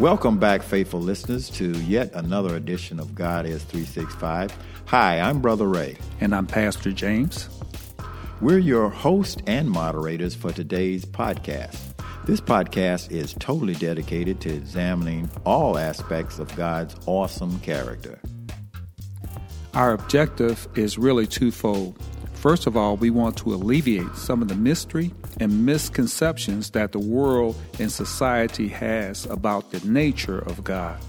Welcome back, faithful listeners, to yet another edition of God is 365. Hi, I'm Brother Ray. And I'm Pastor James. We're your host and moderators for today's podcast. This podcast is totally dedicated to examining all aspects of God's awesome character. Our objective is really twofold. First of all, we want to alleviate some of the mystery and misconceptions that the world and society has about the nature of God.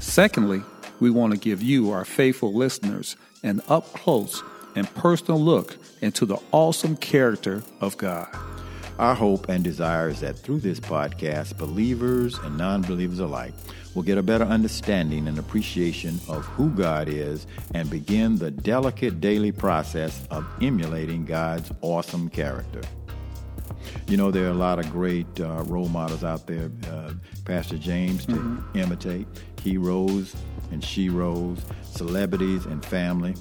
Secondly, we want to give you, our faithful listeners, an up close and personal look into the awesome character of God. Our hope and desire is that through this podcast, believers and non believers alike will get a better understanding and appreciation of who God is and begin the delicate daily process of emulating God's awesome character. You know, there are a lot of great uh, role models out there, uh, Pastor James, to mm-hmm. imitate, heroes and sheroes, celebrities and family,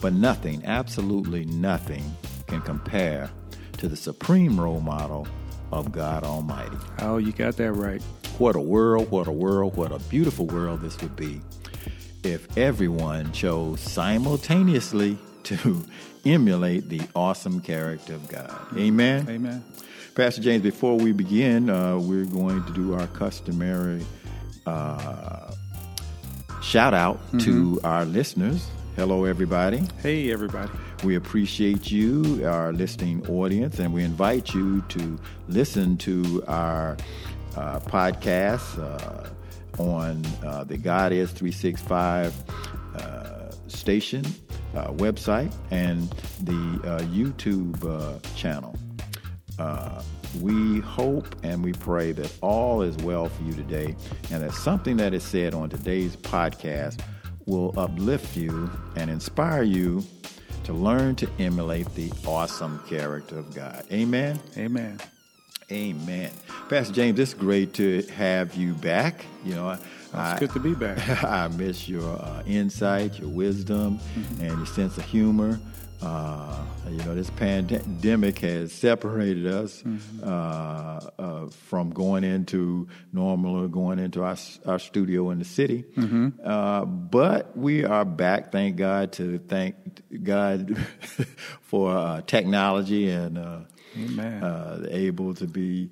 but nothing, absolutely nothing, can compare to the supreme role model of God Almighty. Oh, you got that right. What a world, what a world, what a beautiful world this would be if everyone chose simultaneously to emulate the awesome character of God. Amen. Amen. Pastor James, before we begin, uh, we're going to do our customary uh, shout out mm-hmm. to our listeners. Hello, everybody. Hey, everybody. We appreciate you, our listening audience, and we invite you to listen to our uh, podcast uh, on uh, the God is 365 uh, station uh, website and the uh, YouTube channel. we hope and we pray that all is well for you today and that something that is said on today's podcast will uplift you and inspire you to learn to emulate the awesome character of God. Amen. Amen. Amen. Pastor James, it's great to have you back. You know, it's I, good to be back. I miss your uh, insight, your wisdom, mm-hmm. and your sense of humor. Uh, you know, this pandemic has separated us mm-hmm. uh, uh, from going into normal or going into our, our studio in the city. Mm-hmm. Uh, but we are back, thank God, to thank God for uh, technology and uh, able to be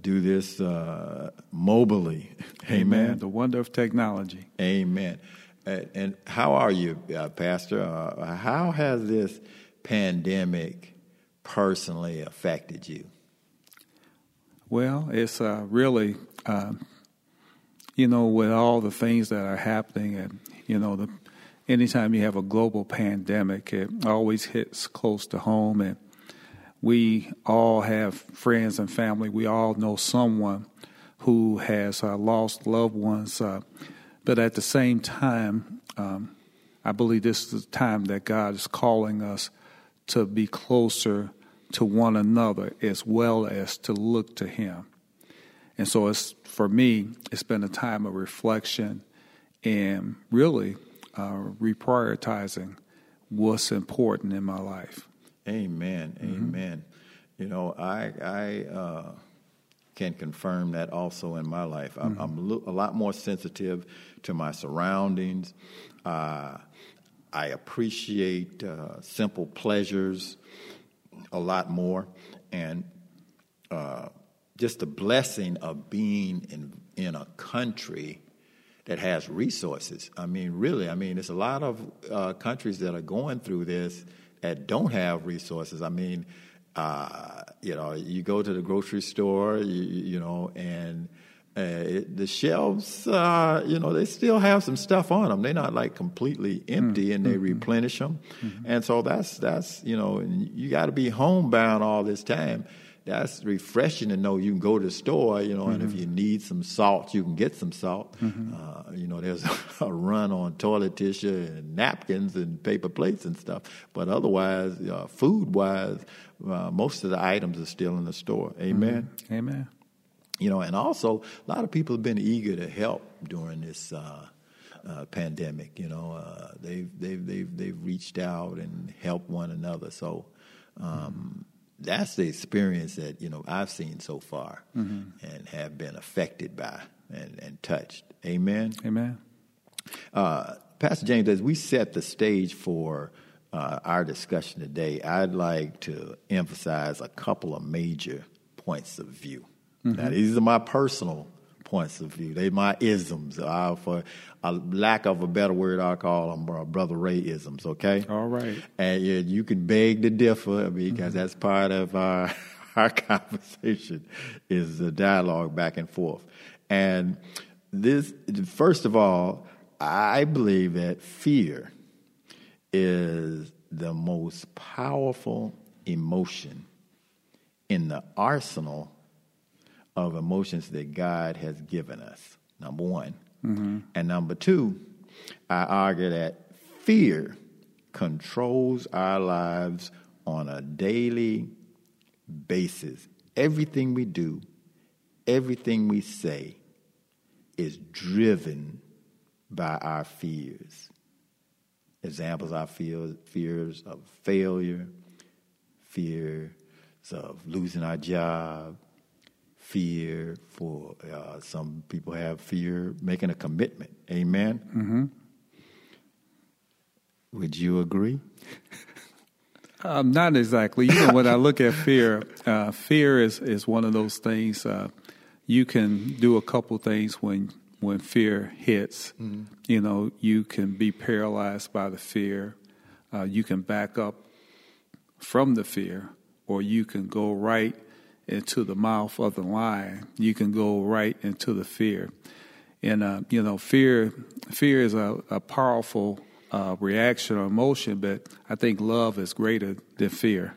do this mobily. Amen. Amen. The wonder of technology. Amen. And how are you, uh, Pastor? Uh, how has this pandemic personally affected you? Well, it's uh, really, um, you know, with all the things that are happening, and you know, the anytime you have a global pandemic, it always hits close to home, and we all have friends and family. We all know someone who has uh, lost loved ones uh, but at the same time, um, I believe this is the time that God is calling us to be closer to one another as well as to look to Him. And so, it's for me, it's been a time of reflection and really uh, reprioritizing what's important in my life. Amen. Mm-hmm. Amen. You know, I I uh, can confirm that also in my life. I'm, mm-hmm. I'm a lot more sensitive to my surroundings. Uh, I appreciate uh, simple pleasures a lot more, and uh, just the blessing of being in in a country that has resources. I mean, really, I mean, there's a lot of uh, countries that are going through this that don't have resources. I mean, uh, you know, you go to the grocery store, you, you know, and uh, it, the shelves, uh, you know, they still have some stuff on them. They're not like completely empty, mm-hmm. and they mm-hmm. replenish them. Mm-hmm. And so that's that's you know, you got to be homebound all this time. That's refreshing to know you can go to the store, you know, mm-hmm. and if mm-hmm. you need some salt, you can get some salt. Mm-hmm. Uh, you know, there's a run on toilet tissue and napkins and paper plates and stuff. But otherwise, uh, food wise, uh, most of the items are still in the store. Amen. Amen. You know, and also a lot of people have been eager to help during this uh, uh, pandemic. You know, uh, they've they've they've they've reached out and helped one another. So, um, that's the experience that you know I've seen so far mm-hmm. and have been affected by and, and touched. Amen. Amen. Uh, Pastor James, as we set the stage for uh, our discussion today, I'd like to emphasize a couple of major points of view. Mm-hmm. Now, these are my personal points of view. They my isms. Uh, for a lack of a better word, I'll call them uh, Brother Ray isms. Okay. All right. And yeah, you can beg to differ because mm-hmm. that's part of our our conversation is the dialogue back and forth. And this, first of all, I believe that fear is the most powerful emotion in the arsenal of emotions that God has given us, number one. Mm-hmm. And number two, I argue that fear controls our lives on a daily basis. Everything we do, everything we say is driven by our fears. Examples are fears, fears of failure, fears of losing our job, fear for uh, some people have fear making a commitment. Amen. Mm-hmm. Would you agree? Um, not exactly. You know, when I look at fear, uh, fear is, is one of those things. Uh, you can do a couple things when when fear hits. Mm-hmm. You know, you can be paralyzed by the fear. Uh, you can back up from the fear, or you can go right into the mouth of the lion, you can go right into the fear. And uh, you know, fear fear is a, a powerful uh, reaction or emotion, but I think love is greater than fear.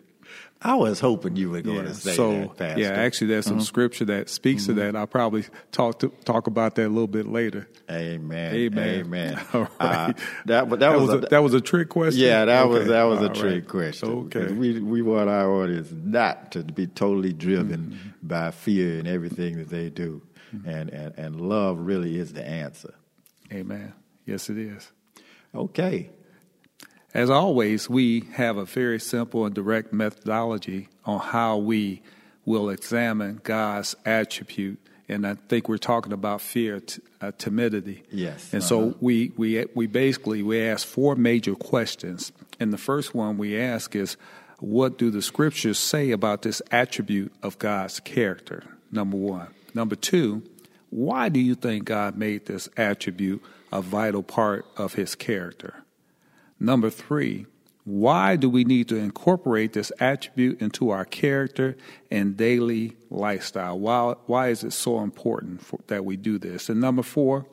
I was hoping you were going yeah. to say so, that, Pastor. Yeah, actually, there's some uh-huh. scripture that speaks mm-hmm. to that. I'll probably talk to, talk about that a little bit later. Amen. Amen. Amen. All right. Uh, that, that, that, was, was a, that was a trick question. Yeah, that okay. was that was All a trick right. question. Okay. We we want our audience not to be totally driven mm-hmm. by fear in everything that they do, mm-hmm. and, and and love really is the answer. Amen. Yes, it is. Okay. As always, we have a very simple and direct methodology on how we will examine God's attribute. And I think we're talking about fear, t- uh, timidity. Yes. And uh-huh. so we, we, we basically, we ask four major questions. And the first one we ask is, what do the scriptures say about this attribute of God's character? Number one. Number two, why do you think God made this attribute a vital part of his character? Number three, why do we need to incorporate this attribute into our character and daily lifestyle? Why, why is it so important for, that we do this? And number four,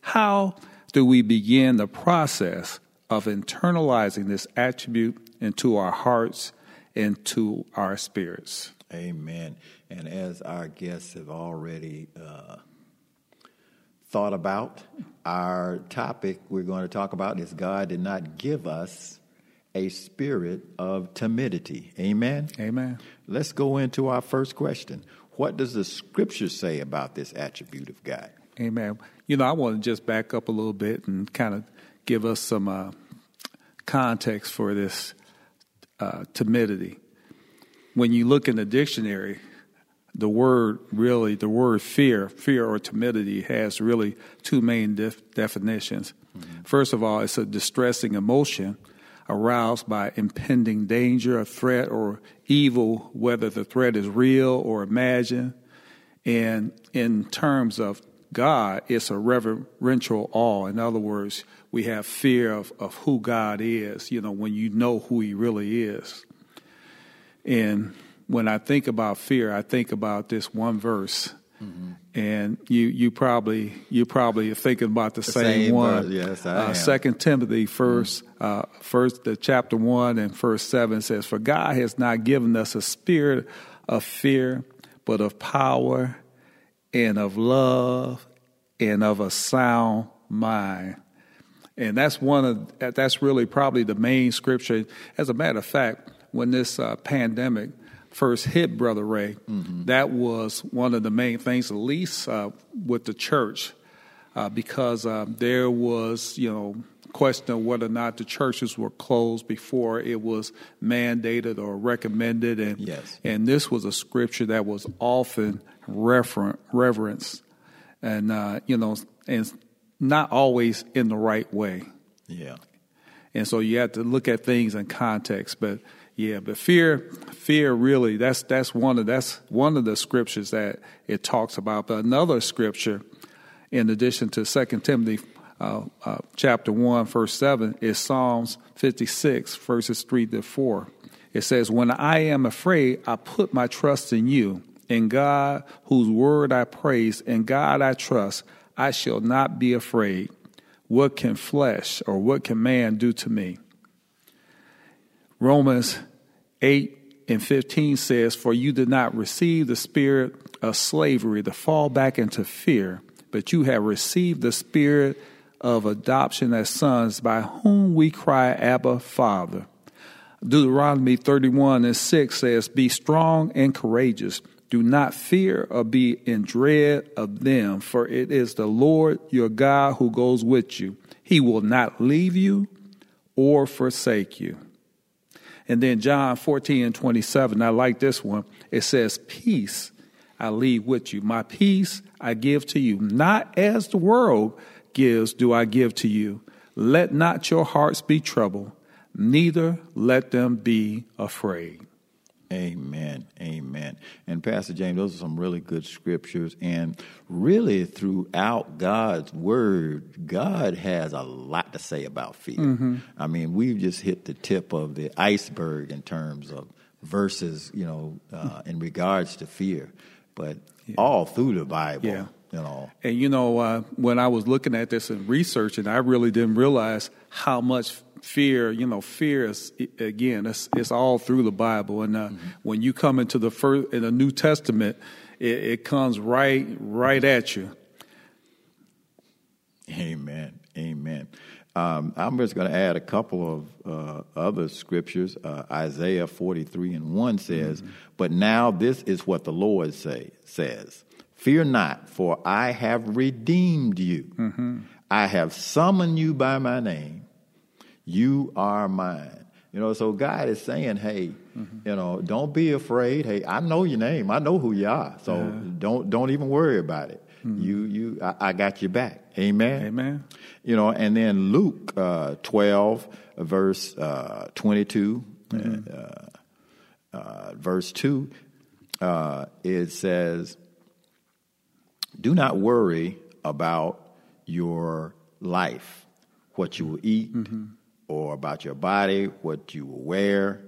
how do we begin the process of internalizing this attribute into our hearts and to our spirits? Amen. And as our guests have already uh, thought about. Our topic we're going to talk about is God did not give us a spirit of timidity. Amen. Amen. Let's go into our first question. What does the scripture say about this attribute of God? Amen. You know, I want to just back up a little bit and kind of give us some uh, context for this uh, timidity. When you look in the dictionary, the word really, the word fear, fear or timidity has really two main def- definitions. Mm-hmm. First of all, it's a distressing emotion aroused by impending danger, a threat, or evil, whether the threat is real or imagined. And in terms of God, it's a reverential awe. In other words, we have fear of, of who God is, you know, when you know who He really is. And when I think about fear, I think about this one verse. Mm-hmm. And you, you probably you probably are thinking about the, the same, same, one. Verse, yes, I uh, Second Timothy, 1st mm-hmm. uh, first the chapter one and verse seven says, "For God has not given us a spirit of fear, but of power and of love and of a sound mind." And that's one of that's really probably the main scripture. As a matter of fact, when this uh, pandemic first hit Brother Ray, mm-hmm. that was one of the main things, at least uh, with the church. uh, because uh, there was, you know, question of whether or not the churches were closed before it was mandated or recommended, and Yes. and this was a scripture that was often referent reverenced, and uh, you know, and not always in the right way. Yeah. And so you have to look at things in context. But yeah, but fear, fear really that's that's one of that's one of the scriptures that it talks about. But another scripture, in addition to Second Timothy uh, uh, chapter one, verse seven, is Psalms fifty six, verses three to four. It says, "When I am afraid, I put my trust in you, in God, whose word I praise, in God I trust. I shall not be afraid." What can flesh or what can man do to me? Romans 8 and 15 says, For you did not receive the spirit of slavery to fall back into fear, but you have received the spirit of adoption as sons, by whom we cry, Abba, Father. Deuteronomy 31 and 6 says, Be strong and courageous. Do not fear or be in dread of them, for it is the Lord your God who goes with you. He will not leave you or forsake you. And then John 14 and 27, I like this one. It says, Peace I leave with you. My peace I give to you. Not as the world gives, do I give to you. Let not your hearts be troubled, neither let them be afraid. Amen. Amen. And Pastor James, those are some really good scriptures. And really, throughout God's word, God has a lot to say about fear. I mean, we've just hit the tip of the iceberg in terms of verses, you know, uh, in regards to fear. But all through the Bible, Yeah. you know. And you know, uh, when I was looking at this and researching, I really didn't realize how much fear. You know, fear is again, it's, it's all through the Bible. And uh, when you come into the first in the New Testament, it, it comes right right at you. Amen. Amen. Um, I'm just going to add a couple of uh, other scriptures. Uh, Isaiah 43 and 1 says, But now this is what the Lord say, says Fear not, for I have redeemed you. I have summoned you by my name. You are mine. You know, so God is saying, hey, you know, don't be afraid. Hey, I know your name. I know who you are. So don't don't even worry about it. You you I, I got your back. Amen. Amen. You know, and then Luke uh, 12, verse uh, 22, uh, uh, verse 2, uh, it says, Do not worry about your life, what you will eat, or about your body, what you will wear.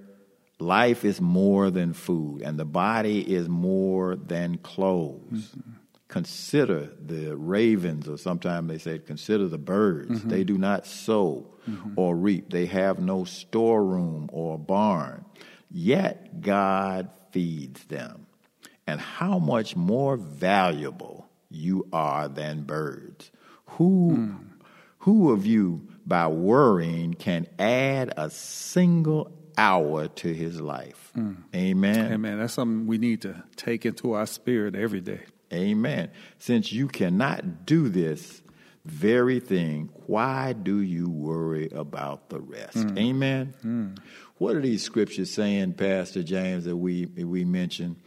Life is more than food, and the body is more than clothes. Mm-hmm. Consider the ravens, or sometimes they say, consider the birds. Mm-hmm. They do not sow mm-hmm. or reap, they have no storeroom or barn, yet God feeds them. And how much more valuable you are than birds. Who, mm. who of you, by worrying, can add a single hour to his life? Mm. Amen. Amen. That's something we need to take into our spirit every day. Amen. Since you cannot do this very thing, why do you worry about the rest? Mm. Amen. Mm. What are these scriptures saying, Pastor James, that we we mentioned?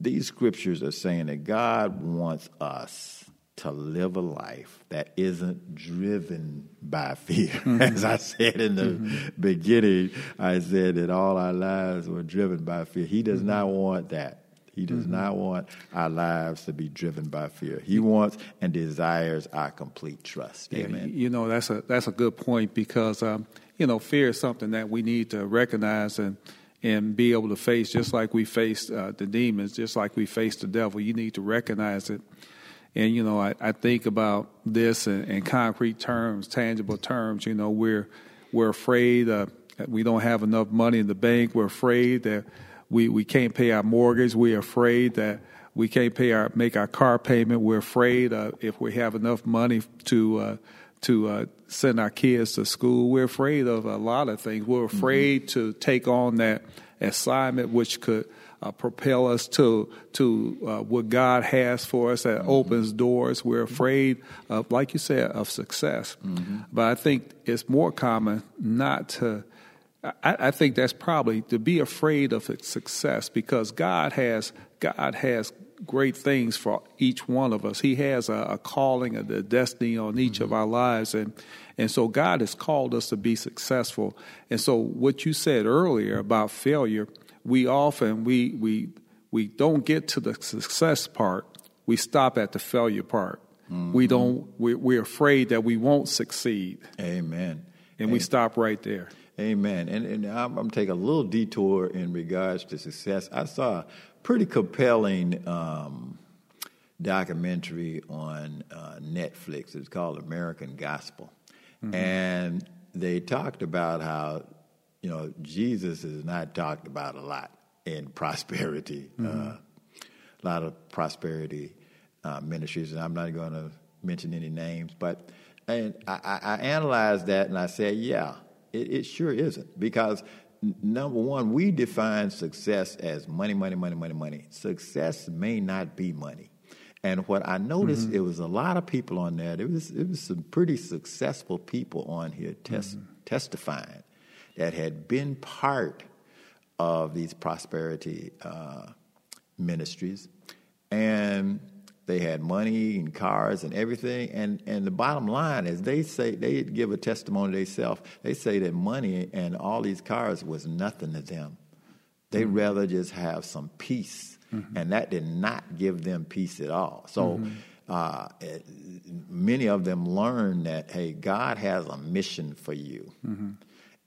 These scriptures are saying that God wants us to live a life that isn't driven by fear. As I said in the beginning, I said that all our lives were driven by fear. He does not want that. He does not want our lives to be driven by fear. He wants and desires our complete trust. Amen. You know, that's a that's a good point because um, you know fear is something that we need to recognize and and be able to face, just like we faced uh, the demons, just like we faced the devil. You need to recognize it. And you know, I, I think about this in, in concrete terms, tangible terms. You know, we're we're afraid uh, that we don't have enough money in the bank. We're afraid that we, we can't pay our mortgage. We're afraid that we can't pay our make our car payment. We're afraid uh, if we have enough money to uh, to uh, send our kids to school. We're afraid of a lot of things. We're afraid to take on that assignment, which could uh, propel us to to uh, what God has for us that mm-hmm. opens doors. We're afraid of, like you said, of success. Mm-hmm. But I think it's more common not to. I, I, think that's probably to be afraid of success because God has God has great things for each one of us. He has a, a calling, a, a, destiny on each mm-hmm. of our lives, and and so God has called us to be successful. And so what you said earlier about failure we often we we we don't get to the success part. We stop at the failure part. Mm-hmm. We don't. We're, we're, afraid that we won't succeed. Amen. And Amen. we stop right there. Amen. And, and I'm, I'm taking a little detour in regards to success. I saw a pretty compelling um, documentary on uh, Netflix. It's called American Gospel, mm-hmm. and they talked about how you know, Jesus is not talked about a lot in prosperity. Mm-hmm. Uh, a lot of prosperity uh, ministries, and I'm not going to mention any names, but and I, I, analyzed that and I said, yeah, it, it sure isn't because number one, we define success as money, money, money, money, money. Success may not be money. And what I noticed, mm-hmm. it was a lot of people on there. It was it was some pretty successful people on here tes- mm-hmm. testifying that had been part of these prosperity uh, ministries, and they had money and cars and everything. And and the bottom line is, they say they give a testimony themselves. They say that money and all these cars was nothing to them. They mm-hmm. rather just have some peace, mm-hmm. and that did not give them peace at all. So. Mm-hmm. Uh, many of them learned that hey, God has a mission for you, mm-hmm.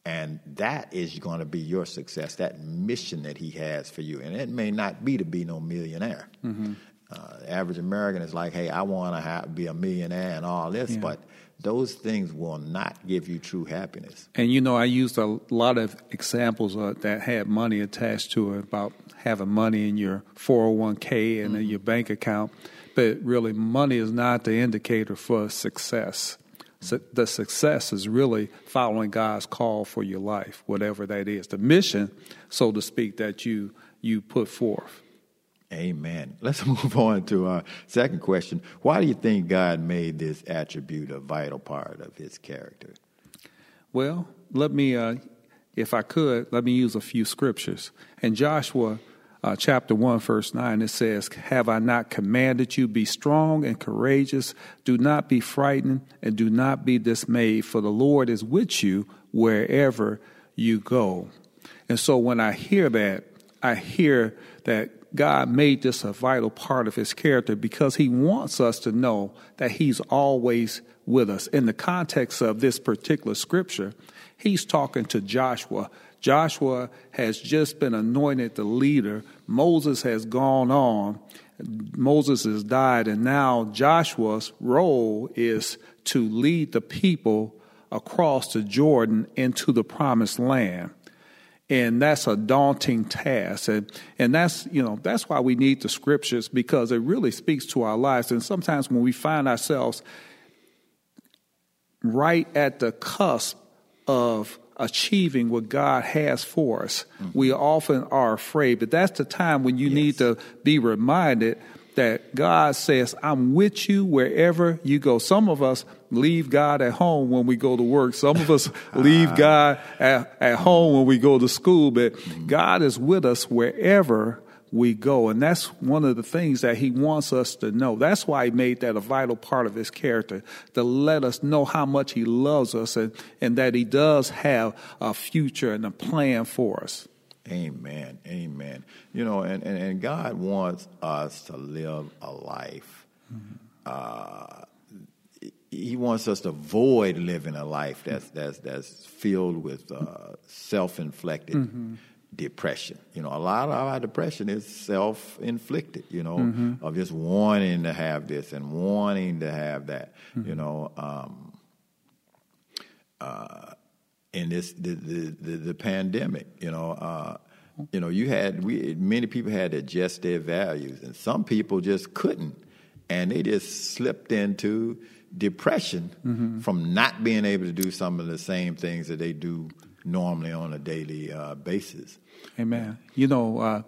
And that is going to be your success, that mission that he has for you. And it may not be to be no millionaire. Mm-hmm. Uh, average American is like, hey, I want to be a millionaire and all this, yeah. but those things will not give you true happiness. And you know, I used a lot of examples uh, that had money attached to it about having money in your 401k and mm-hmm. in your bank account. But really, money is not the indicator for success. So the success is really following God's call for your life, whatever that is. The mission, so to speak, that you you put forth. Amen. Let's move on to our second question. Why do you think God made this attribute a vital part of his character? Well, let me, uh, if I could, let me use a few scriptures. In Joshua uh, chapter 1, verse 9, it says, Have I not commanded you, be strong and courageous? Do not be frightened and do not be dismayed, for the Lord is with you wherever you go. And so when I hear that, I hear that God made this a vital part of his character because he wants us to know that he's always with us. In the context of this particular scripture, he's talking to Joshua Joshua has just been anointed the leader. Moses has gone on. Moses has died, and now Joshua's role is to lead the people across the Jordan into the promised land. And that's a daunting task. And, and that's, you know, that's why we need the scriptures because it really speaks to our lives. And sometimes when we find ourselves right at the cusp of achieving what God has for us. Mm-hmm. We often are afraid, but that's the time when you yes. need to be reminded that God says, I'm with you wherever you go. Some of us leave God at home when we go to work. Some of us leave God at, at, home when we go to school, but mm-hmm. God is with us wherever we go. And that's one of the things that he wants us to know. That's why he made that a vital part of his character, to let us know how much he loves us and, and that he does have a future and a plan for us. Amen. Amen. You know, and, and, and God wants us to live a life. Mm-hmm. Uh, he wants us to avoid living a life that's that's that's filled with uh, self-inflicted mm-hmm depression. You know, a lot of our depression is self inflicted, you know, mm-hmm. of just wanting to have this and wanting to have that, mm-hmm. you know. Um, uh, in this the, the, the, the pandemic, you know, uh, you know, you had we many people had to adjust their values, and some people just couldn't, and they just slipped into depression mm-hmm. from not being able to do some of the same things that they do normally on a daily uh, basis. Amen. You know, uh,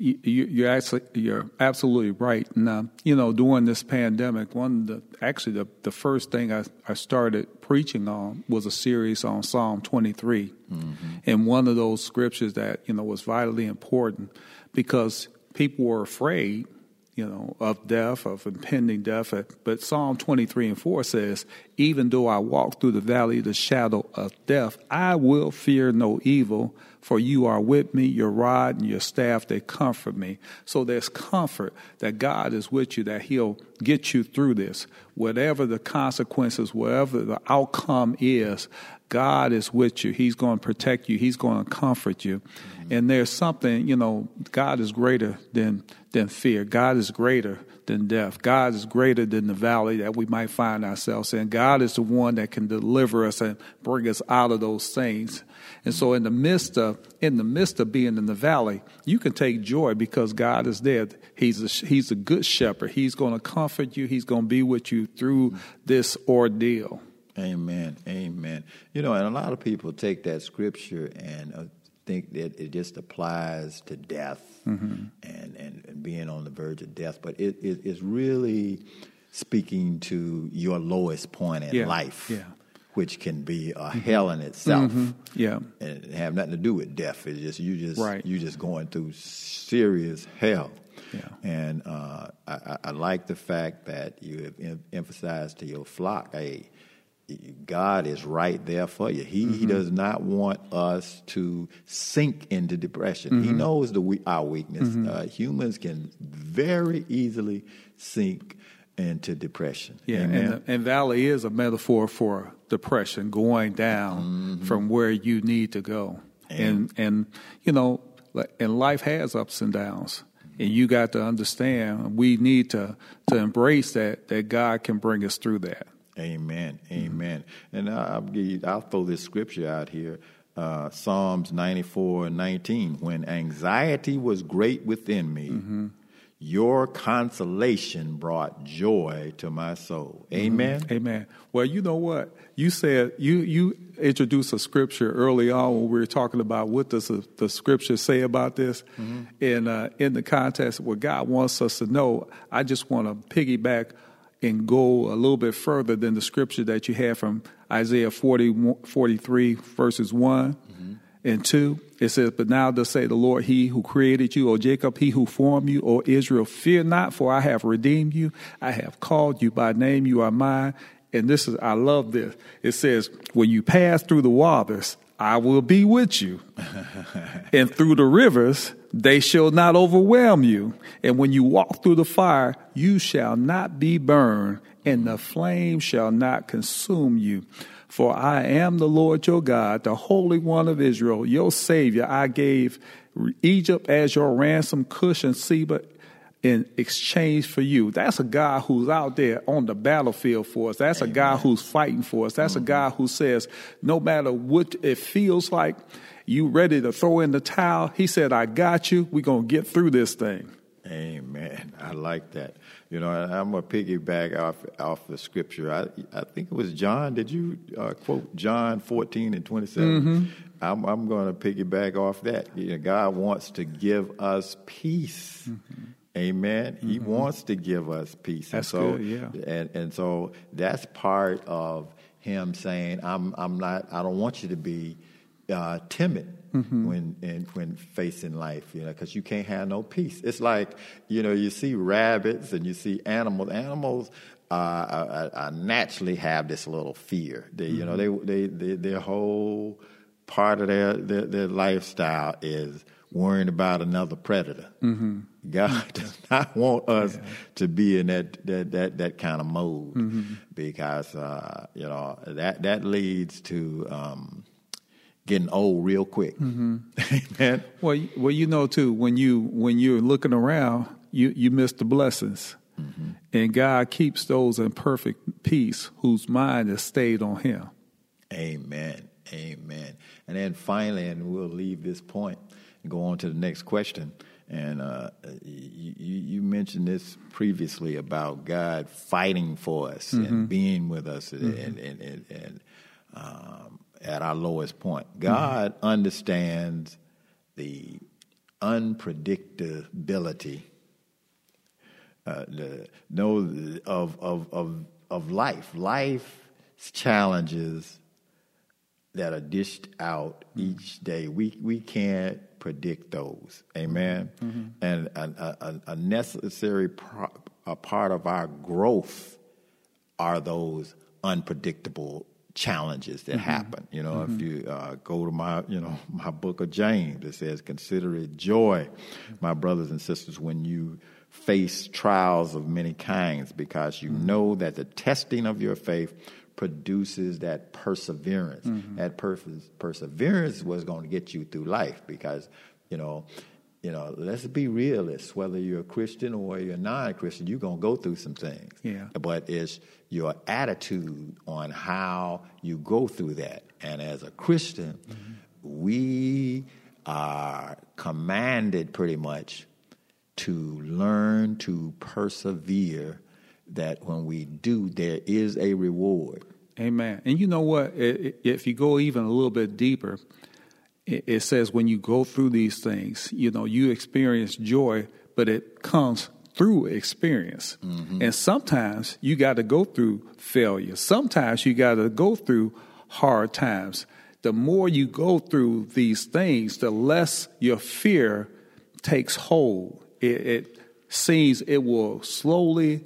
You, you're actually you're absolutely right. Now, you know, during this pandemic, one the actually the, the first thing I, I started preaching on was a series on Psalm 23, mm-hmm. and one of those scriptures that you know was vitally important because people were afraid you know, of death, of impending death. But Psalm 23 and 4 says, Even though I walk through the valley of the shadow of death, I will fear no evil, for you are with me, your rod and your staff, they comfort me. So there's comfort that God is with you, that He'll get you through this. Whatever the consequences, whatever the outcome is, God is with you. He's going to protect you. He's going to comfort you. Mm-hmm. And there's something, you know, God is greater than than fear. God is greater than death. God is greater than the valley that we might find ourselves in. God is the one that can deliver us and bring us out of those things. And so in the midst of in the midst of being in the valley, you can take joy because God is there. He's a, he's a good shepherd. He's going to comfort you. He's going to be with you through this ordeal. Amen. Amen. You know, and a lot of people take that scripture and uh, think that it just applies to death mm-hmm. and, and, and, being on the verge of death, but it, it, it's really speaking to your lowest point in yeah. life. Yeah. Which can be a mm-hmm. hell in itself, mm-hmm. yeah, and have nothing to do with death. It's just you just right. you just going through serious hell. Yeah. And uh, I, I, like the fact that you have em- emphasized to your flock, hey, God is right there for you. He, mm-hmm. he does not want us to sink into depression. Mm-hmm. He knows the our weakness. Mm-hmm. Uh, humans can very easily sink into depression. Yeah, Amen? and, and valley is a metaphor for depression, going down mm-hmm. from where you need to go. And and you know, and life has ups and downs. And you got to understand we need to to embrace that that God can bring us through that. Amen. Amen. Mm-hmm. And I'll, give you, I'll throw this scripture out here. Uh, Psalms 94 and 19. When anxiety was great within me, mm-hmm. your consolation brought joy to my soul. Mm-hmm. Amen. Mm-hmm. Amen. Well, you know what? You said you you introduced a scripture early on when we were talking about what does the, the scripture say about this, mm-hmm. and uh, in the context what God wants us to know. I just want to piggyback and go a little bit further than the scripture that you have from Isaiah 40, 43, verses one mm-hmm. and 2. It says, But now does say the Lord, He who created you, O Jacob, He who formed you, O Israel, fear not, for I have redeemed you. I have called you by name, you are mine. And this is, I love this. It says, When you pass through the waters, I will be with you. and through the rivers, they shall not overwhelm you. And when you walk through the fire, you shall not be burned, and the flame shall not consume you. For I am the Lord your God, the Holy One of Israel, your Savior. I gave Egypt as your ransom, Cush and Seba in exchange for you. That's a guy who's out there on the battlefield for us. That's Amen. a guy who's fighting for us. That's mm-hmm. a guy who says, no matter what it feels like, you ready to throw in the towel. He said, I got you. We're going to get through this thing. Amen. I like that. You know, I'm going to piggyback off off the scripture. I I think it was John. Did you uh, quote John 14 and 27? Mm-hmm. I'm, I'm going to piggyback off that. You know, God wants to give us peace. Mm-hmm. Amen. Mm-hmm. He wants to give us peace. That's and so, good, yeah. And, and so that's part of him saying, I'm, I'm not, I don't want you to be uh, timid mm-hmm. when in, when facing life, you know, because you can't have no peace. It's like, you know, you see rabbits and you see animals. Animals uh, uh, uh naturally have this little fear. They, mm-hmm. you know, mm-hmm. they, they, they, their whole part of their, their, their lifestyle is worrying about another predator. Mm-hmm. God does not want us yeah. to be in that that that, that kind of mode mm-hmm. because uh, you know that that leads to um, getting old real quick. Mm-hmm. Amen. Well, well, you know too when you when you're looking around, you you miss the blessings, mm-hmm. and God keeps those in perfect peace whose mind is stayed on Him. Amen. Amen. And then finally, and we'll leave this point go on to the next question. And uh, you, you, mentioned this previously about God fighting for us mm-hmm. and being with us mm-hmm. and, and, and, and um, at our lowest point. God mm-hmm. understands the unpredictability. Uh, the, know of, of, of, of life, life's challenges that are dished out each day. We, we can't predict those. Amen. Mm-hmm. And a, a, a necessary pro, a part of our growth are those unpredictable challenges that mm-hmm. happen. You know, mm-hmm. if you uh, go to my, you know, my book of James, it says, "Consider it joy, my brothers and sisters, when you face trials of many kinds, because you mm-hmm. know that the testing of your faith produces that perseverance. Mm-hmm. That per- perseverance was going to get you through life because, you know, you know, let's be realists. Whether you're a Christian or you're non-Christian, you're gonna go through some things. Yeah. But it's your attitude on how you go through that. And as a Christian, mm-hmm. we are commanded pretty much to learn to persevere that when we do, there is a reward. Amen. And you know what? If you go even a little bit deeper, it says when you go through these things, you know, you experience joy, but it comes through experience. Mm-hmm. And sometimes you got to go through failure. Sometimes you got to go through hard times. The more you go through these things, the less your fear takes hold. It, it seems it will slowly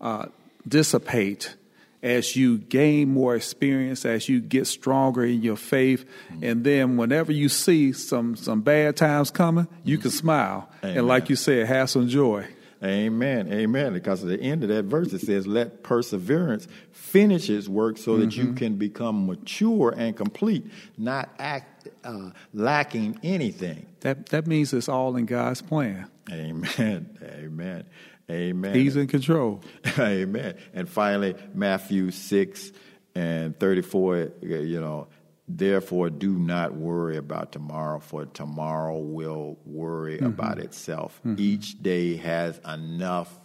uh, dissipate as you gain more experience, as you get stronger in your faith, mm-hmm. and then whenever you see some some bad times coming, you mm-hmm. can smile Amen. and, like you said, have some joy. Amen. Amen. Because at the end of that verse, it says, "Let perseverance finish its work, so mm-hmm. that you mm-hmm. can become mature and complete, not act uh, lacking anything." That that means it's all in God's plan. Amen. Amen. Amen. He's in control. Amen. And finally, Matthew 6 and 34, you know, therefore do not worry about tomorrow, for tomorrow will worry mm-hmm. about itself. Mm-hmm. Each day has enough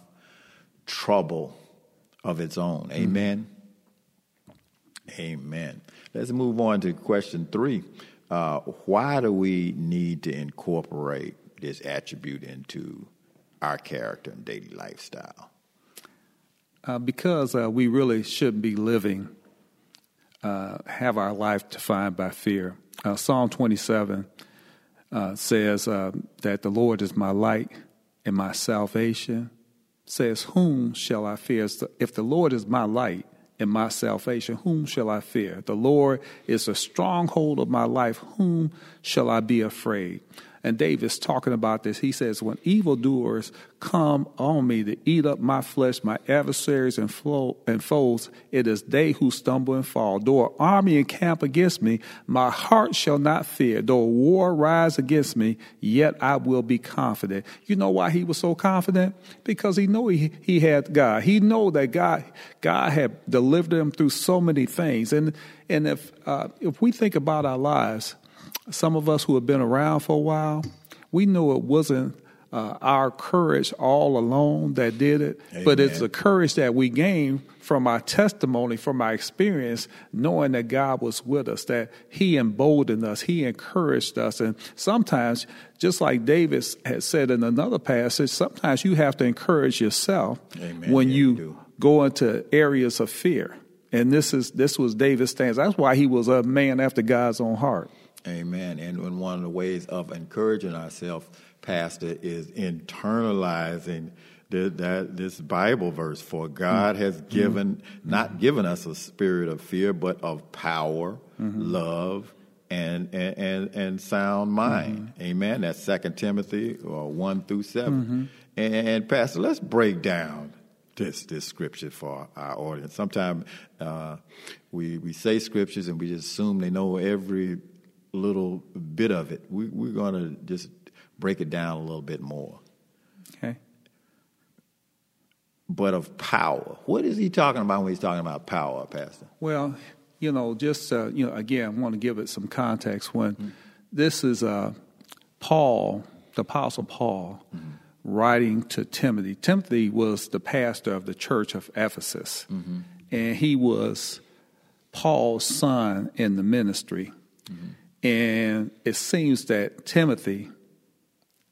trouble of its own. Mm-hmm. Amen. Mm-hmm. Amen. Let's move on to question three. Uh, why do we need to incorporate this attribute into our character and daily lifestyle? Uh, because uh, we really shouldn't be living, uh, have our life defined by fear. Uh, Psalm 27 uh, says uh, that the Lord is my light and my salvation. Says, Whom shall I fear? If the Lord is my light and my salvation, whom shall I fear? The Lord is a stronghold of my life. Whom shall I be afraid? And David's talking about this. He says, When evildoers come on me to eat up my flesh, my adversaries and, flow, and foes, it is they who stumble and fall. Though an army encamp against me, my heart shall not fear. Though war rise against me, yet I will be confident. You know why he was so confident? Because he knew he, he had God. He knew that God, God had delivered him through so many things. And, and if, uh, if we think about our lives, some of us who have been around for a while, we know it wasn't uh, our courage all alone that did it, Amen. but it's the courage that we gained from our testimony, from our experience, knowing that God was with us, that He emboldened us, He encouraged us. And sometimes, just like David had said in another passage, sometimes you have to encourage yourself Amen. when you, you go into areas of fear. And this is this was David's stance. That's why he was a man after God's own heart. Amen. And one of the ways of encouraging ourselves, Pastor, is internalizing the, that this Bible verse. For God mm-hmm. has given, mm-hmm. not given us a spirit of fear, but of power, mm-hmm. love, and, and, and, and sound mind. Mm-hmm. Amen. That's Second Timothy or uh, 1 through 7. Mm-hmm. And, and, Pastor, let's break down this this scripture for our audience. Sometimes uh, we we say scriptures and we just assume they know every little bit of it. We, we're going to just break it down a little bit more. Okay. But of power. What is he talking about when he's talking about power, Pastor? Well, you know, just, uh, you know, again, I want to give it some context. When mm-hmm. this is uh, Paul, the Apostle Paul, mm-hmm. writing to Timothy. Timothy was the pastor of the church of Ephesus, mm-hmm. and he was Paul's son in the ministry. And it seems that Timothy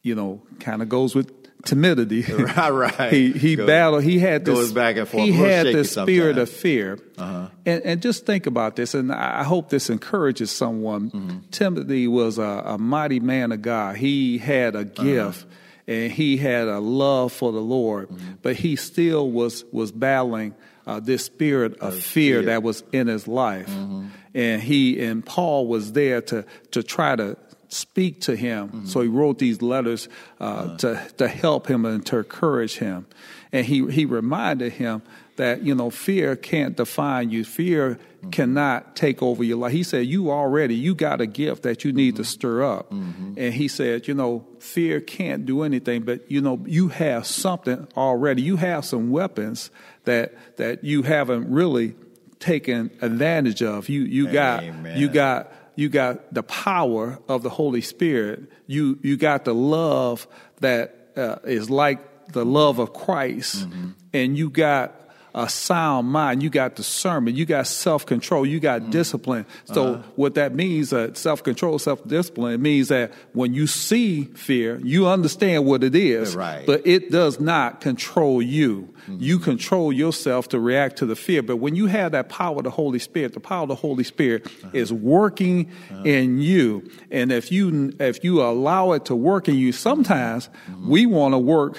you know, kind of goes with timidity. Right, right. he he battled. He had this. goes back and forth, He had the spirit of fear. Uh-huh. And and just think about this, and I hope this encourages someone. Mm-hmm. Timothy was a, a mighty man of God. He had a Uh-huh. gift. And he had a love for the Lord, Mm-hmm. but he still was was battling uh, this spirit of fear, fear. that was in his life. Mm-hmm. And he and Paul was there to to try to speak to him. Mm-hmm. So he wrote these letters uh, Uh-huh. to to help him and to encourage him. And he he reminded him that you know fear can't define you. Fear Mm-hmm. cannot take over your life. He said you already you got a gift that you need Mm-hmm. to stir up. And he said, you know, fear can't do anything, but you know you have something already. You have some weapons that that you haven't really taken advantage of. You you got you got you got the power of the Holy Spirit. You you got the love that uh, is like the love of Christ, and you got a sound mind. You got discernment. You got self control. You got mm. discipline. So uh-huh. what that means, uh, self control, self discipline, means that when you see fear, you understand what it is, Right. but it does not control you. Mm-hmm. You control yourself to react to the fear. But when you have that power of the Holy Spirit, the power of the Holy Spirit uh-huh. is working uh-huh. in you. And if you if you allow it to work in you, sometimes mm-hmm. we want to work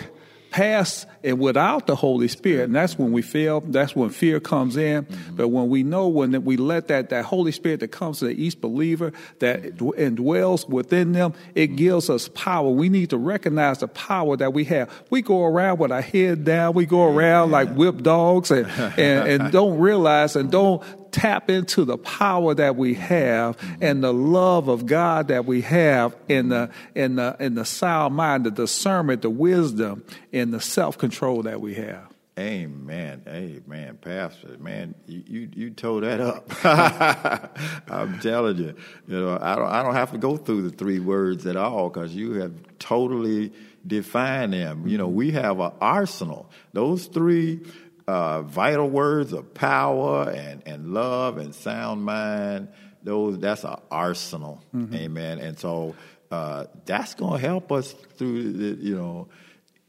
past and without the Holy Spirit, and that's when we fail. That's when fear comes in. Mm-hmm. But when we know when we let that that Holy Spirit that comes to the each believer that indwells within them, it mm-hmm. gives us power. We need to recognize the power that we have. We go around with our head down. We go around like whipped dogs, and, and and don't realize and don't tap into the power that we have and the love of God that we have in the in the in the sound mind, the discernment, the wisdom, and the self control that we have. Amen. Amen. Pastor, man, you, you, you tore that up. I'm telling you, you know, I don't, I don't have to go through the three words at all because you have totally defined them. You know, we have an arsenal. Those three uh, vital words of power and, and love and sound mind, those, that's an arsenal. Amen. And so, uh, that's going to help us through the, you know,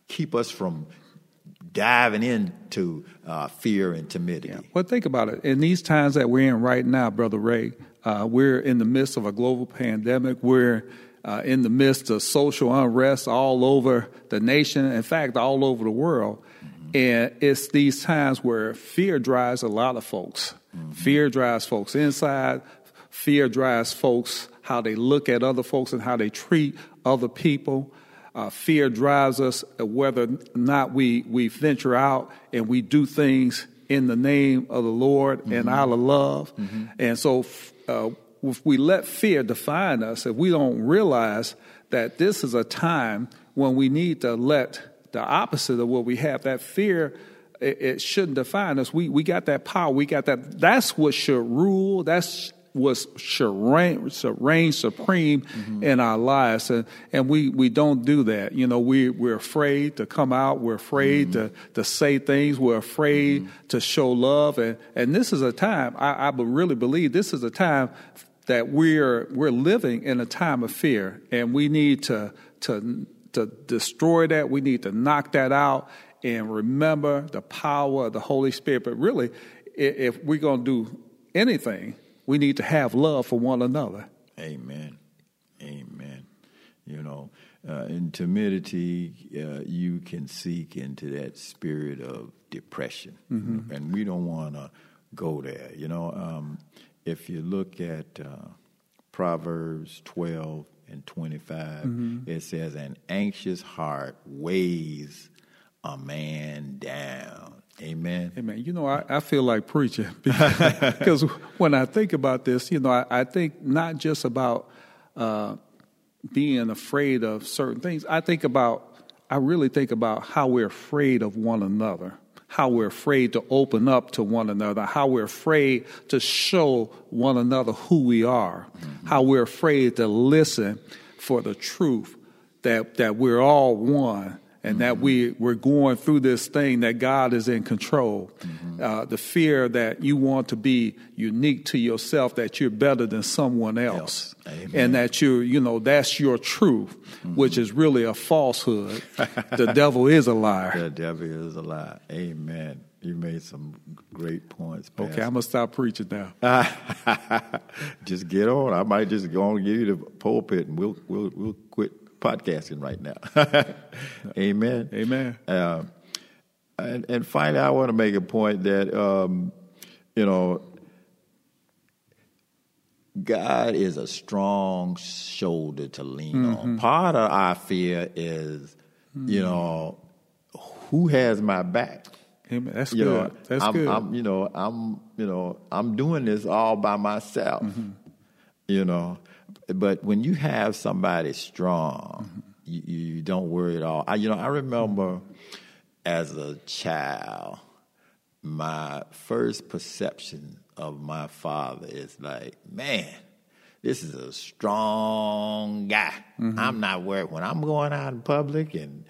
keep us from diving into uh, fear and timidity. Well, think about it. In these times that we're in right now, Brother Ray, uh, we're in the midst of a global pandemic. We're uh, in the midst of social unrest all over the nation, in fact, all over the world. And it's these times where fear drives a lot of folks. Fear drives folks inside, fear drives folks how they look at other folks and how they treat other people. Uh, fear drives us whether or not we, we venture out and we do things in the name of the Lord and out of love. And so uh, if we let fear define us, if we don't realize that this is a time when we need to let the opposite of what we have, that fear, it, it shouldn't define us. We, we got that power. We got that. That's what should rule. That's was should reign, should reign supreme mm-hmm. in our lives, and and we, we don't do that. You know, we we're afraid to come out. We're afraid mm-hmm. to to say things. We're afraid mm-hmm. to show love, and and this is a time I, I really believe this is a time that we're we're living in a time of fear, and we need to to to destroy that. We need to knock that out and remember the power of the Holy Spirit. But really, if we're going to do anything, we need to have love for one another. Amen. Amen. You know, uh, in timidity, uh, you can seek into that spirit of depression, and we don't want to go there. You know, um, if you look at uh, Proverbs twelve and 25, it says, "An anxious heart weighs a man down." Amen. Amen. you know, I, I feel like preaching because when I think about this, you know, I, I think not just about uh, being afraid of certain things. I think about, I really think about how we're afraid of one another, how we're afraid to open up to one another, how we're afraid to show one another who we are, how we're afraid to listen for the truth that that we're all one and that mm-hmm. we we're going through this thing that God is in control. Mm-hmm. Uh, the fear that you want to be unique to yourself, that you're better than someone else, Amen. and that you're you know that's your truth, mm-hmm. which is really a falsehood. the devil is a liar. The devil is a liar. Amen. You made some great points. Okay, I'm gonna stop preaching now. just get on. I might just go on and give you the pulpit, and we'll we'll we'll quit podcasting right now. Amen. Amen. Uh, and, and finally, I want to make a point that um, you know God is a strong shoulder to lean on. Part of our fear is, you know, who has my back? Amen. That's you good. know, That's I'm, good. I'm, you know, I'm, you know, I'm doing this all by myself. Mm-hmm. You know, but when you have somebody strong, Mm-hmm. you, you don't worry at all. I, you know, I remember as a child, my first perception of my father is like, man, this is a strong guy. Mm-hmm. I'm not worried when I'm going out in public and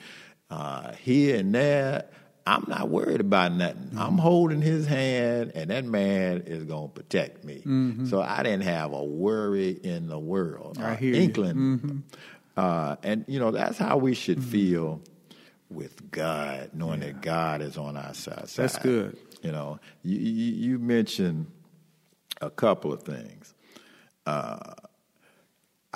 uh, here and there. I'm not worried about nothing. Mm-hmm. I'm holding his hand, and that man is going to protect me. So I didn't have a worry in the world, Mm-hmm. I uh, hear you. inkling. Uh, and you know that's how we should Mm-hmm. feel with God, knowing that God is on our side. That's good. You know, you, you, you mentioned a couple of things. Uh,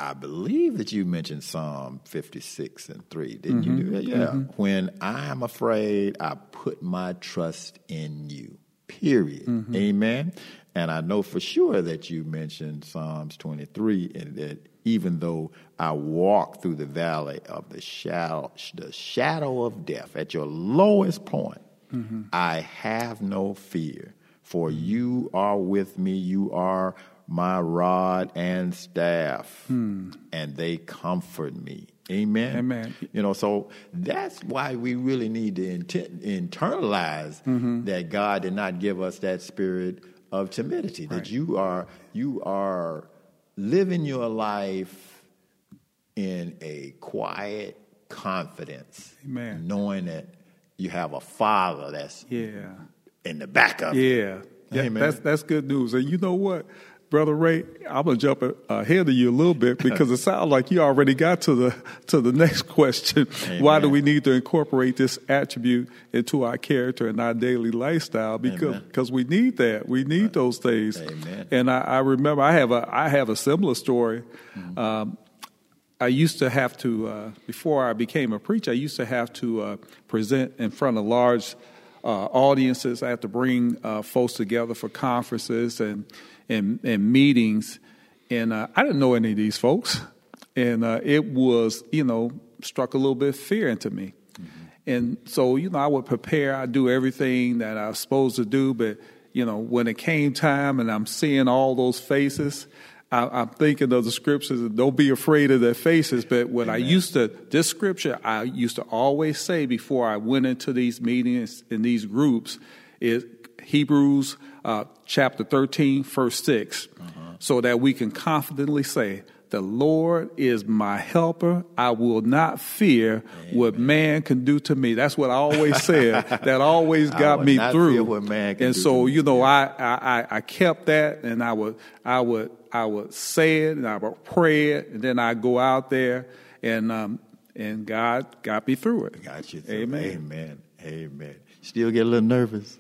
I believe that you mentioned Psalm 56 and 3. Didn't you do mm-hmm. that? Mm-hmm. Yeah. When I am afraid, I put my trust in you, period. Mm-hmm. Amen. And I know for sure that you mentioned Psalms 23 and that even though I walk through the valley of the shadow, the shadow of death, at your lowest point, I have no fear, for you are with me. You are my rod and staff, and they comfort me. Amen. Amen. You know, so that's why we really need to intent, internalize Mm-hmm. that God did not give us that spirit of timidity. That you are you are living your life in a quiet confidence, Amen. knowing that you have a Father that's Yeah. in the back of. Yeah. Yeah, Amen. that's that's good news. And you know what, brother Ray, I'm gonna jump ahead of you a little bit because it sounds like you already got to the to the next question. Why do we need to incorporate this attribute into our character and our daily lifestyle? Because because we need that. We need those things. Amen. And I, I remember I have a I have a similar story. Um, I used to have to, uh, before I became a preacher, I used to have to uh, present in front of large uh, audiences. I had to bring uh, folks together for conferences and, and, and meetings. And uh, I didn't know any of these folks. And uh, it was, you know, struck a little bit of fear into me. And so, you know, I would prepare, I'd do everything that I was supposed to do, but, you know, when it came time and I'm seeing all those faces, I, I'm thinking of the scriptures, and don't be afraid of their faces. But what I used to, this scripture, I used to always say before I went into these meetings in these groups is Hebrews uh, chapter 13, verse 6, so that we can confidently say, the Lord is my helper. I will not fear what man can do to me. That's what I always said. that always got me through. fear what man can and so, you know, I, I, I- I kept that and I would, I would, I would say it and I would pray it and then I go out there and, um, and God got me through it. Got you. through. Amen. Amen. Amen. Still get a little nervous.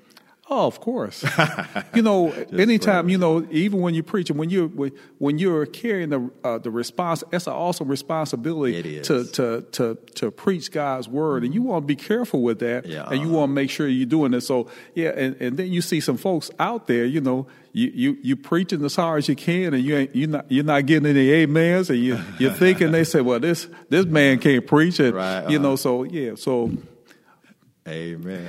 Oh, of course. you know, anytime you know, even when you're preaching, when you when- you're carrying the uh, the response, that's an awesome responsibility to to to to preach God's word, and you want to be careful with that, Yeah, and you uh-huh. want to make sure you're doing it. So yeah, and, and then you see some folks out there, you know, you you you preaching as hard as you can, and you ain't you not you're not getting any amens, and you you're thinking they say, well, this this man can't preach it, Right, you uh-huh. know. So yeah, so Amen.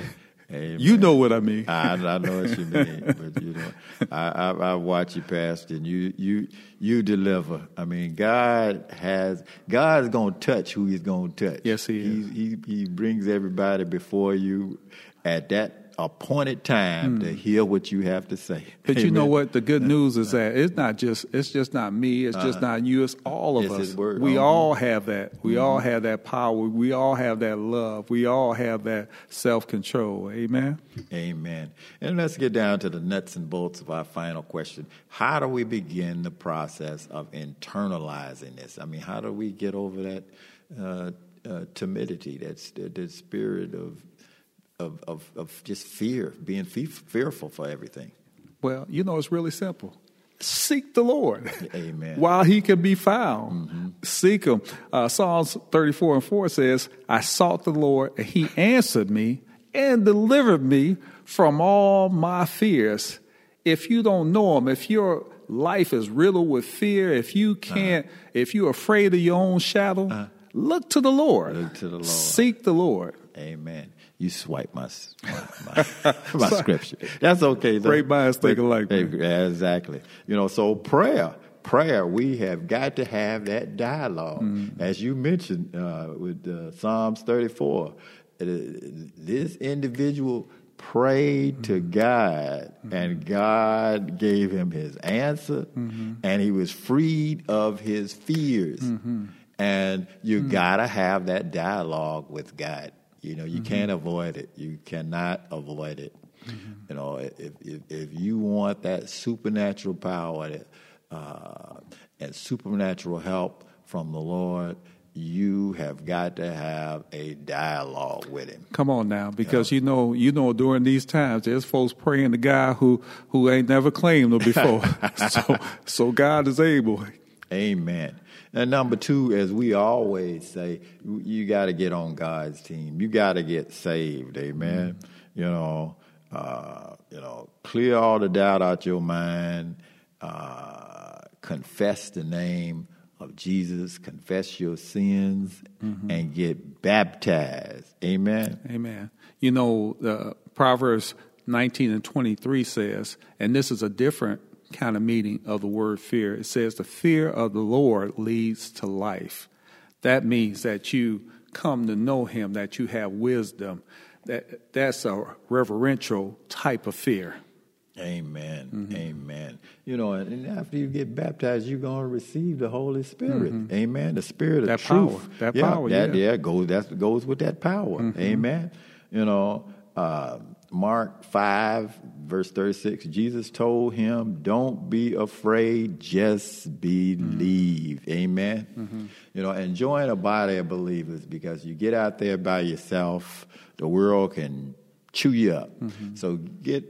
Amen. you know what I mean. I, I know what you mean, but you know, I, I, I watch you, Pastor, and you you you deliver. I mean, God has God's going to touch who He's going to touch. Yes, He is. He, he he brings everybody before you at that that appointed time to hear what you have to say. But you know what? The good news is that it's not just it's just not me. It's just not you. It's all of It's us. We Mhm. all have that. We all have that power. We all have that love. We all have that self control. Amen. Amen. And let's get down to the nuts and bolts of our final question. How do we begin the process of internalizing this? I mean, how do we get over that uh, uh, timidity, that's the, the spirit of, of, of, of just fear, being fe- fearful for everything? Well, you know, it's really simple. Seek the Lord Amen. while he can be found. Mm-hmm. Seek him. Uh, Psalms 34 and 4 says, I sought the Lord, and he answered me and delivered me from all my fears. If you don't know him, if your life is riddled with fear, if you uh-huh. can't, if you're afraid of your own shadow, uh-huh. look to the Lord. Look to the Lord. Seek the Lord. Amen. You swipe my my, my, my scripture. That's okay. Though. Great minds think alike. Exactly. You know, so prayer, prayer. We have got to have that dialogue, Mm. as you mentioned uh, with uh, Psalms thirty-four. Uh, this individual prayed to Mm-hmm. God, and God gave him his answer, Mm-hmm. and he was freed of his fears. Mm-hmm. And you gotta have that dialogue with God. You know, you Mm-hmm. can't avoid it. You cannot avoid it. Mm-hmm. You know, if, if if you want that supernatural power that, uh, and supernatural help from the Lord, you have got to have a dialogue with Him. Come on now, because you know, you know, during these times, there's folks praying to God who who ain't never claimed him before. so, so God is able. Amen. And number two, as we always say, you- got to get on God's team. You got to get saved. Amen. You know, uh, you know, clear all the doubt out your mind. Uh, confess the name of Jesus. Confess your sins and get baptized. Amen. Amen. You know, uh, Proverbs 19 and 23 says, and this is a different kind of meaning of the word fear. It says, the fear of the Lord leads to life. That means that you come to know him, that you have wisdom. That that's a reverential type of fear. Amen. Mm-hmm. Amen. You know, and after you get baptized, you're going to receive the Holy Spirit. Mm-hmm. Amen. The Spirit of That truth. power. That yeah, power, That, yeah. goes. That goes with that power. Mm-hmm. Amen. You know, uh, Mark five verse thirty six. Jesus told him, "Don't be afraid. Just believe." Amen. Mm-hmm. You know, and join a body of believers because you get out there by yourself, the world can chew you up. Mm-hmm. So get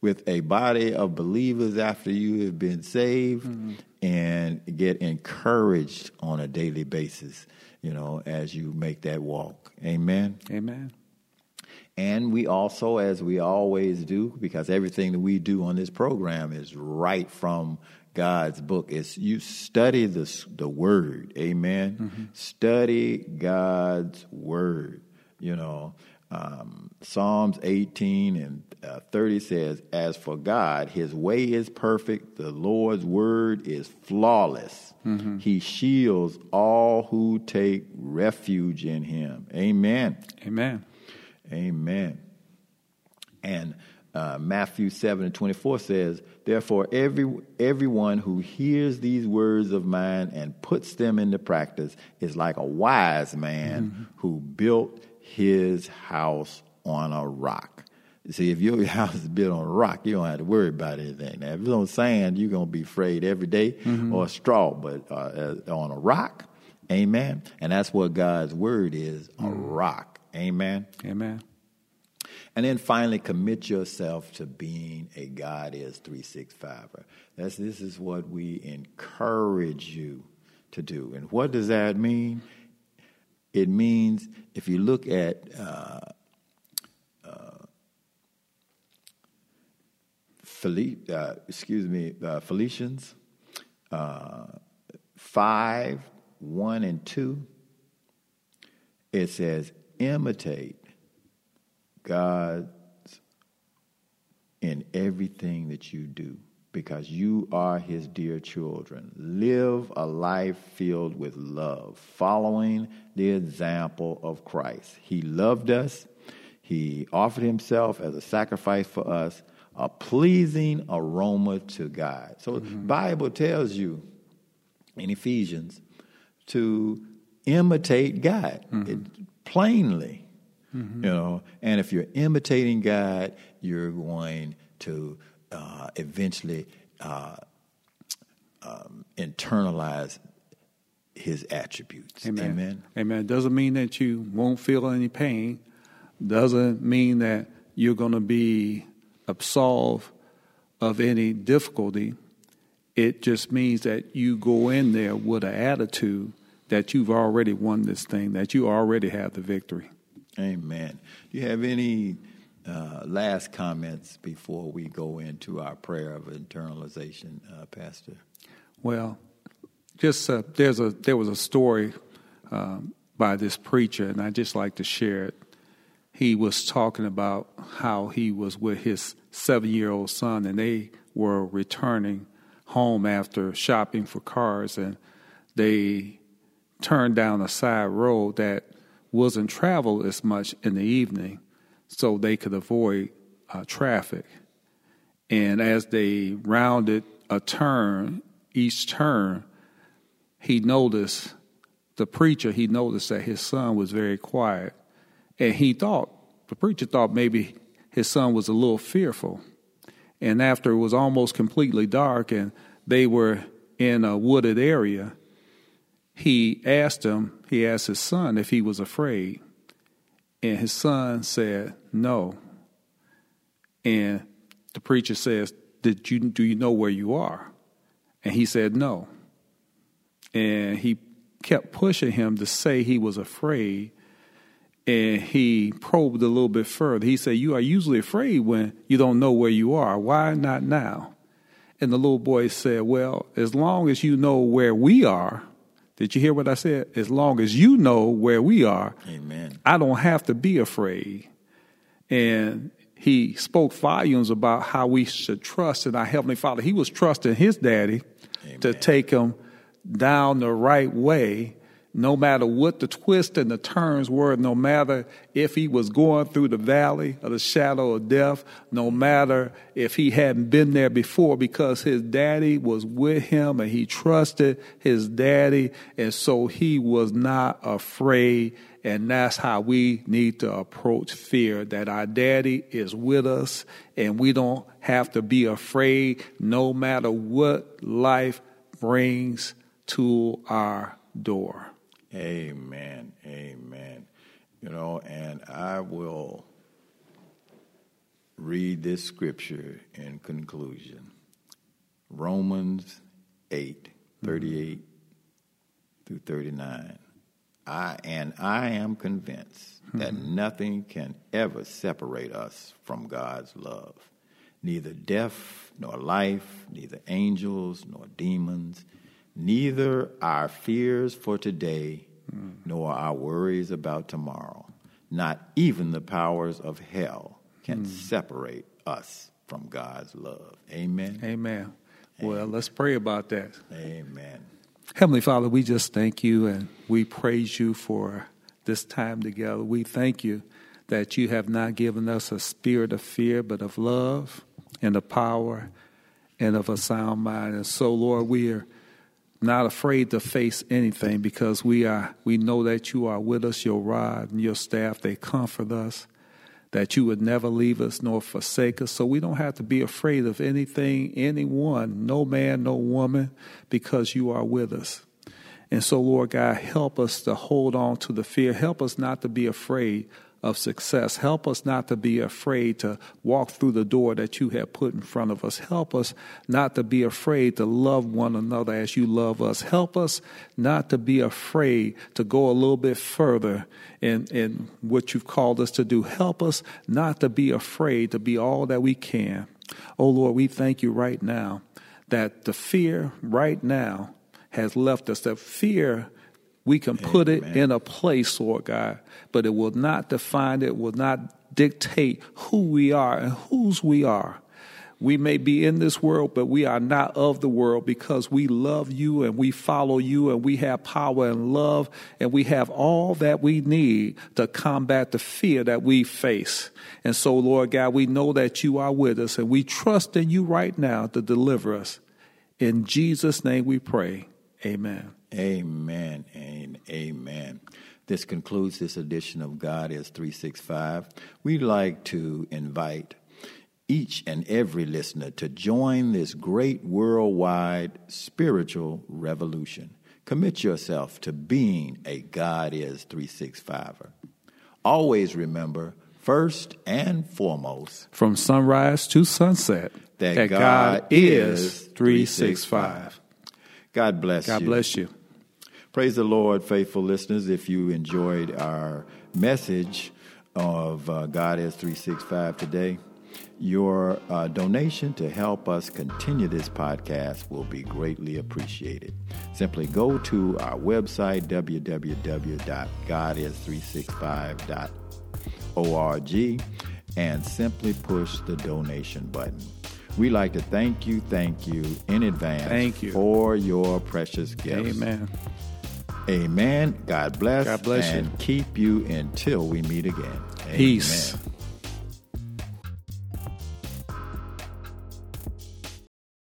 with a body of believers after you have been saved mm-hmm. and get encouraged on a daily basis, you know, as you make that walk. Amen. Amen. And we also, as we always do, because everything that we do on this program is right from God's book, is you study the, the Word. Amen. Study God's Word. You know, um, Psalms 18 and uh, 30 says, As for God, his way is perfect, the Lord's word is flawless. He shields all who take refuge in him. Amen. Amen. Amen. And uh, Matthew 7 and 24 says, Therefore, every, everyone who hears these words of mine and puts them into practice is like a wise man who built his house on a rock. You See, if your house is built on a rock, you don't have to worry about anything. Now, if it's on sand, you're going to be afraid every day, or straw, but uh, uh, on a rock, amen. And that's what God's word is a rock, amen. Amen. And then finally, commit yourself to being a God is 365er. That's, this is what we encourage you to do. And what does that mean? It means if you look at uh, Philippe, uh, excuse me, uh, Ephesians uh, 5, 1 and 2, it says, imitate God in everything that you do because you are his dear children. Live a life filled with love, following the example of Christ. He loved us, He offered himself as a sacrifice for us, a pleasing aroma to God. So mm-hmm. the Bible tells you in Ephesians to imitate God mm-hmm. it, plainly. Mm-hmm. You know, and if you're imitating God, you're going to uh, eventually uh, um, internalize His attributes. Amen. Amen. Amen. Doesn't mean that you won't feel any pain. Doesn't mean that you're going to be absolved of any difficulty. It just means that you go in there with an attitude that you've already won this thing, that you already have the victory. Amen. Do you have any uh, last comments before we go into our prayer of internalization, uh, Pastor? Well, just uh, there's a there was a story um, by this preacher, and I just like to share it. He was talking about how he was with his seven year old son, and they were returning home after shopping for cars, and they turned down a side road that wasn't traveled as much in the evening, so they could avoid uh, traffic. And as they rounded a turn, each turn, he noticed the preacher, he noticed that his son was very quiet. And he thought, the preacher thought maybe his son was a little fearful. And after it was almost completely dark and they were in a wooded area, he asked him, he asked his son if he was afraid. And his son said, no. And the preacher says, Did you, do you know where you are? And he said, no. And he kept pushing him to say he was afraid. And he probed a little bit further. He said, You are usually afraid when you don't know where you are. Why not now? And the little boy said, Well, as long as you know where we are, did you hear what I said? As long as you know where we are, Amen. I don't have to be afraid. And he spoke volumes about how we should trust in our Heavenly Father. He was trusting his daddy Amen. to take him down the right way no matter what the twists and the turns were, no matter if he was going through the valley of the shadow of death, no matter if he hadn't been there before, because his daddy was with him and he trusted his daddy, and so he was not afraid. And that's how we need to approach fear that our daddy is with us and we don't have to be afraid no matter what life brings to our door. Amen. Amen. You know, and I will read this scripture in conclusion Romans 8 38 through 39. I, and I am convinced mm-hmm. that nothing can ever separate us from God's love. Neither death nor life, neither angels nor demons Neither our fears for today mm. nor our worries about tomorrow, not even the powers of hell, can mm. separate us from God's love. Amen. Amen. Well, let's pray about that. Amen. Heavenly Father, we just thank you and we praise you for this time together. We thank you that you have not given us a spirit of fear, but of love and of power and of a sound mind. And so, Lord, we are not afraid to face anything because we are we know that you are with us your rod and your staff they comfort us that you would never leave us nor forsake us. So we don't have to be afraid of anything anyone no man no woman because you are with us. And so lord god help us to hold on to the fear. Help us not to be afraid of success. Help us not to be afraid to walk through the door that you have put in front of us. Help us not to be afraid to love one another as you love us. Help us not to be afraid to go a little bit further in, in what you've called us to do. Help us not to be afraid to be all that we can. Oh Lord, we thank you right now that the fear right now has left us. That fear we can Amen. put it in a place, Lord God, but it will not define it, will not dictate who we are and whose we are. We may be in this world, but we are not of the world because we love you and we follow you and we have power and love and we have all that we need to combat the fear that we face. And so, Lord God, we know that you are with us and we trust in you right now to deliver us. In Jesus' name we pray. Amen. Amen and amen. This concludes this edition of God is 365. We'd like to invite each and every listener to join this great worldwide spiritual revolution. Commit yourself to being a God is 365er. Always remember, first and foremost, from sunrise to sunset, that, that God, God, is 365. God bless God you. God bless you. Praise the Lord, faithful listeners. If you enjoyed our message of uh, God is 365 today, your uh, donation to help us continue this podcast will be greatly appreciated. Simply go to our website, www.godis365.org, and simply push the donation button. We like to thank you, thank you in advance thank you. for your precious gifts. Amen. Amen. God bless. God bless and you. keep you until we meet again. Peace. Amen.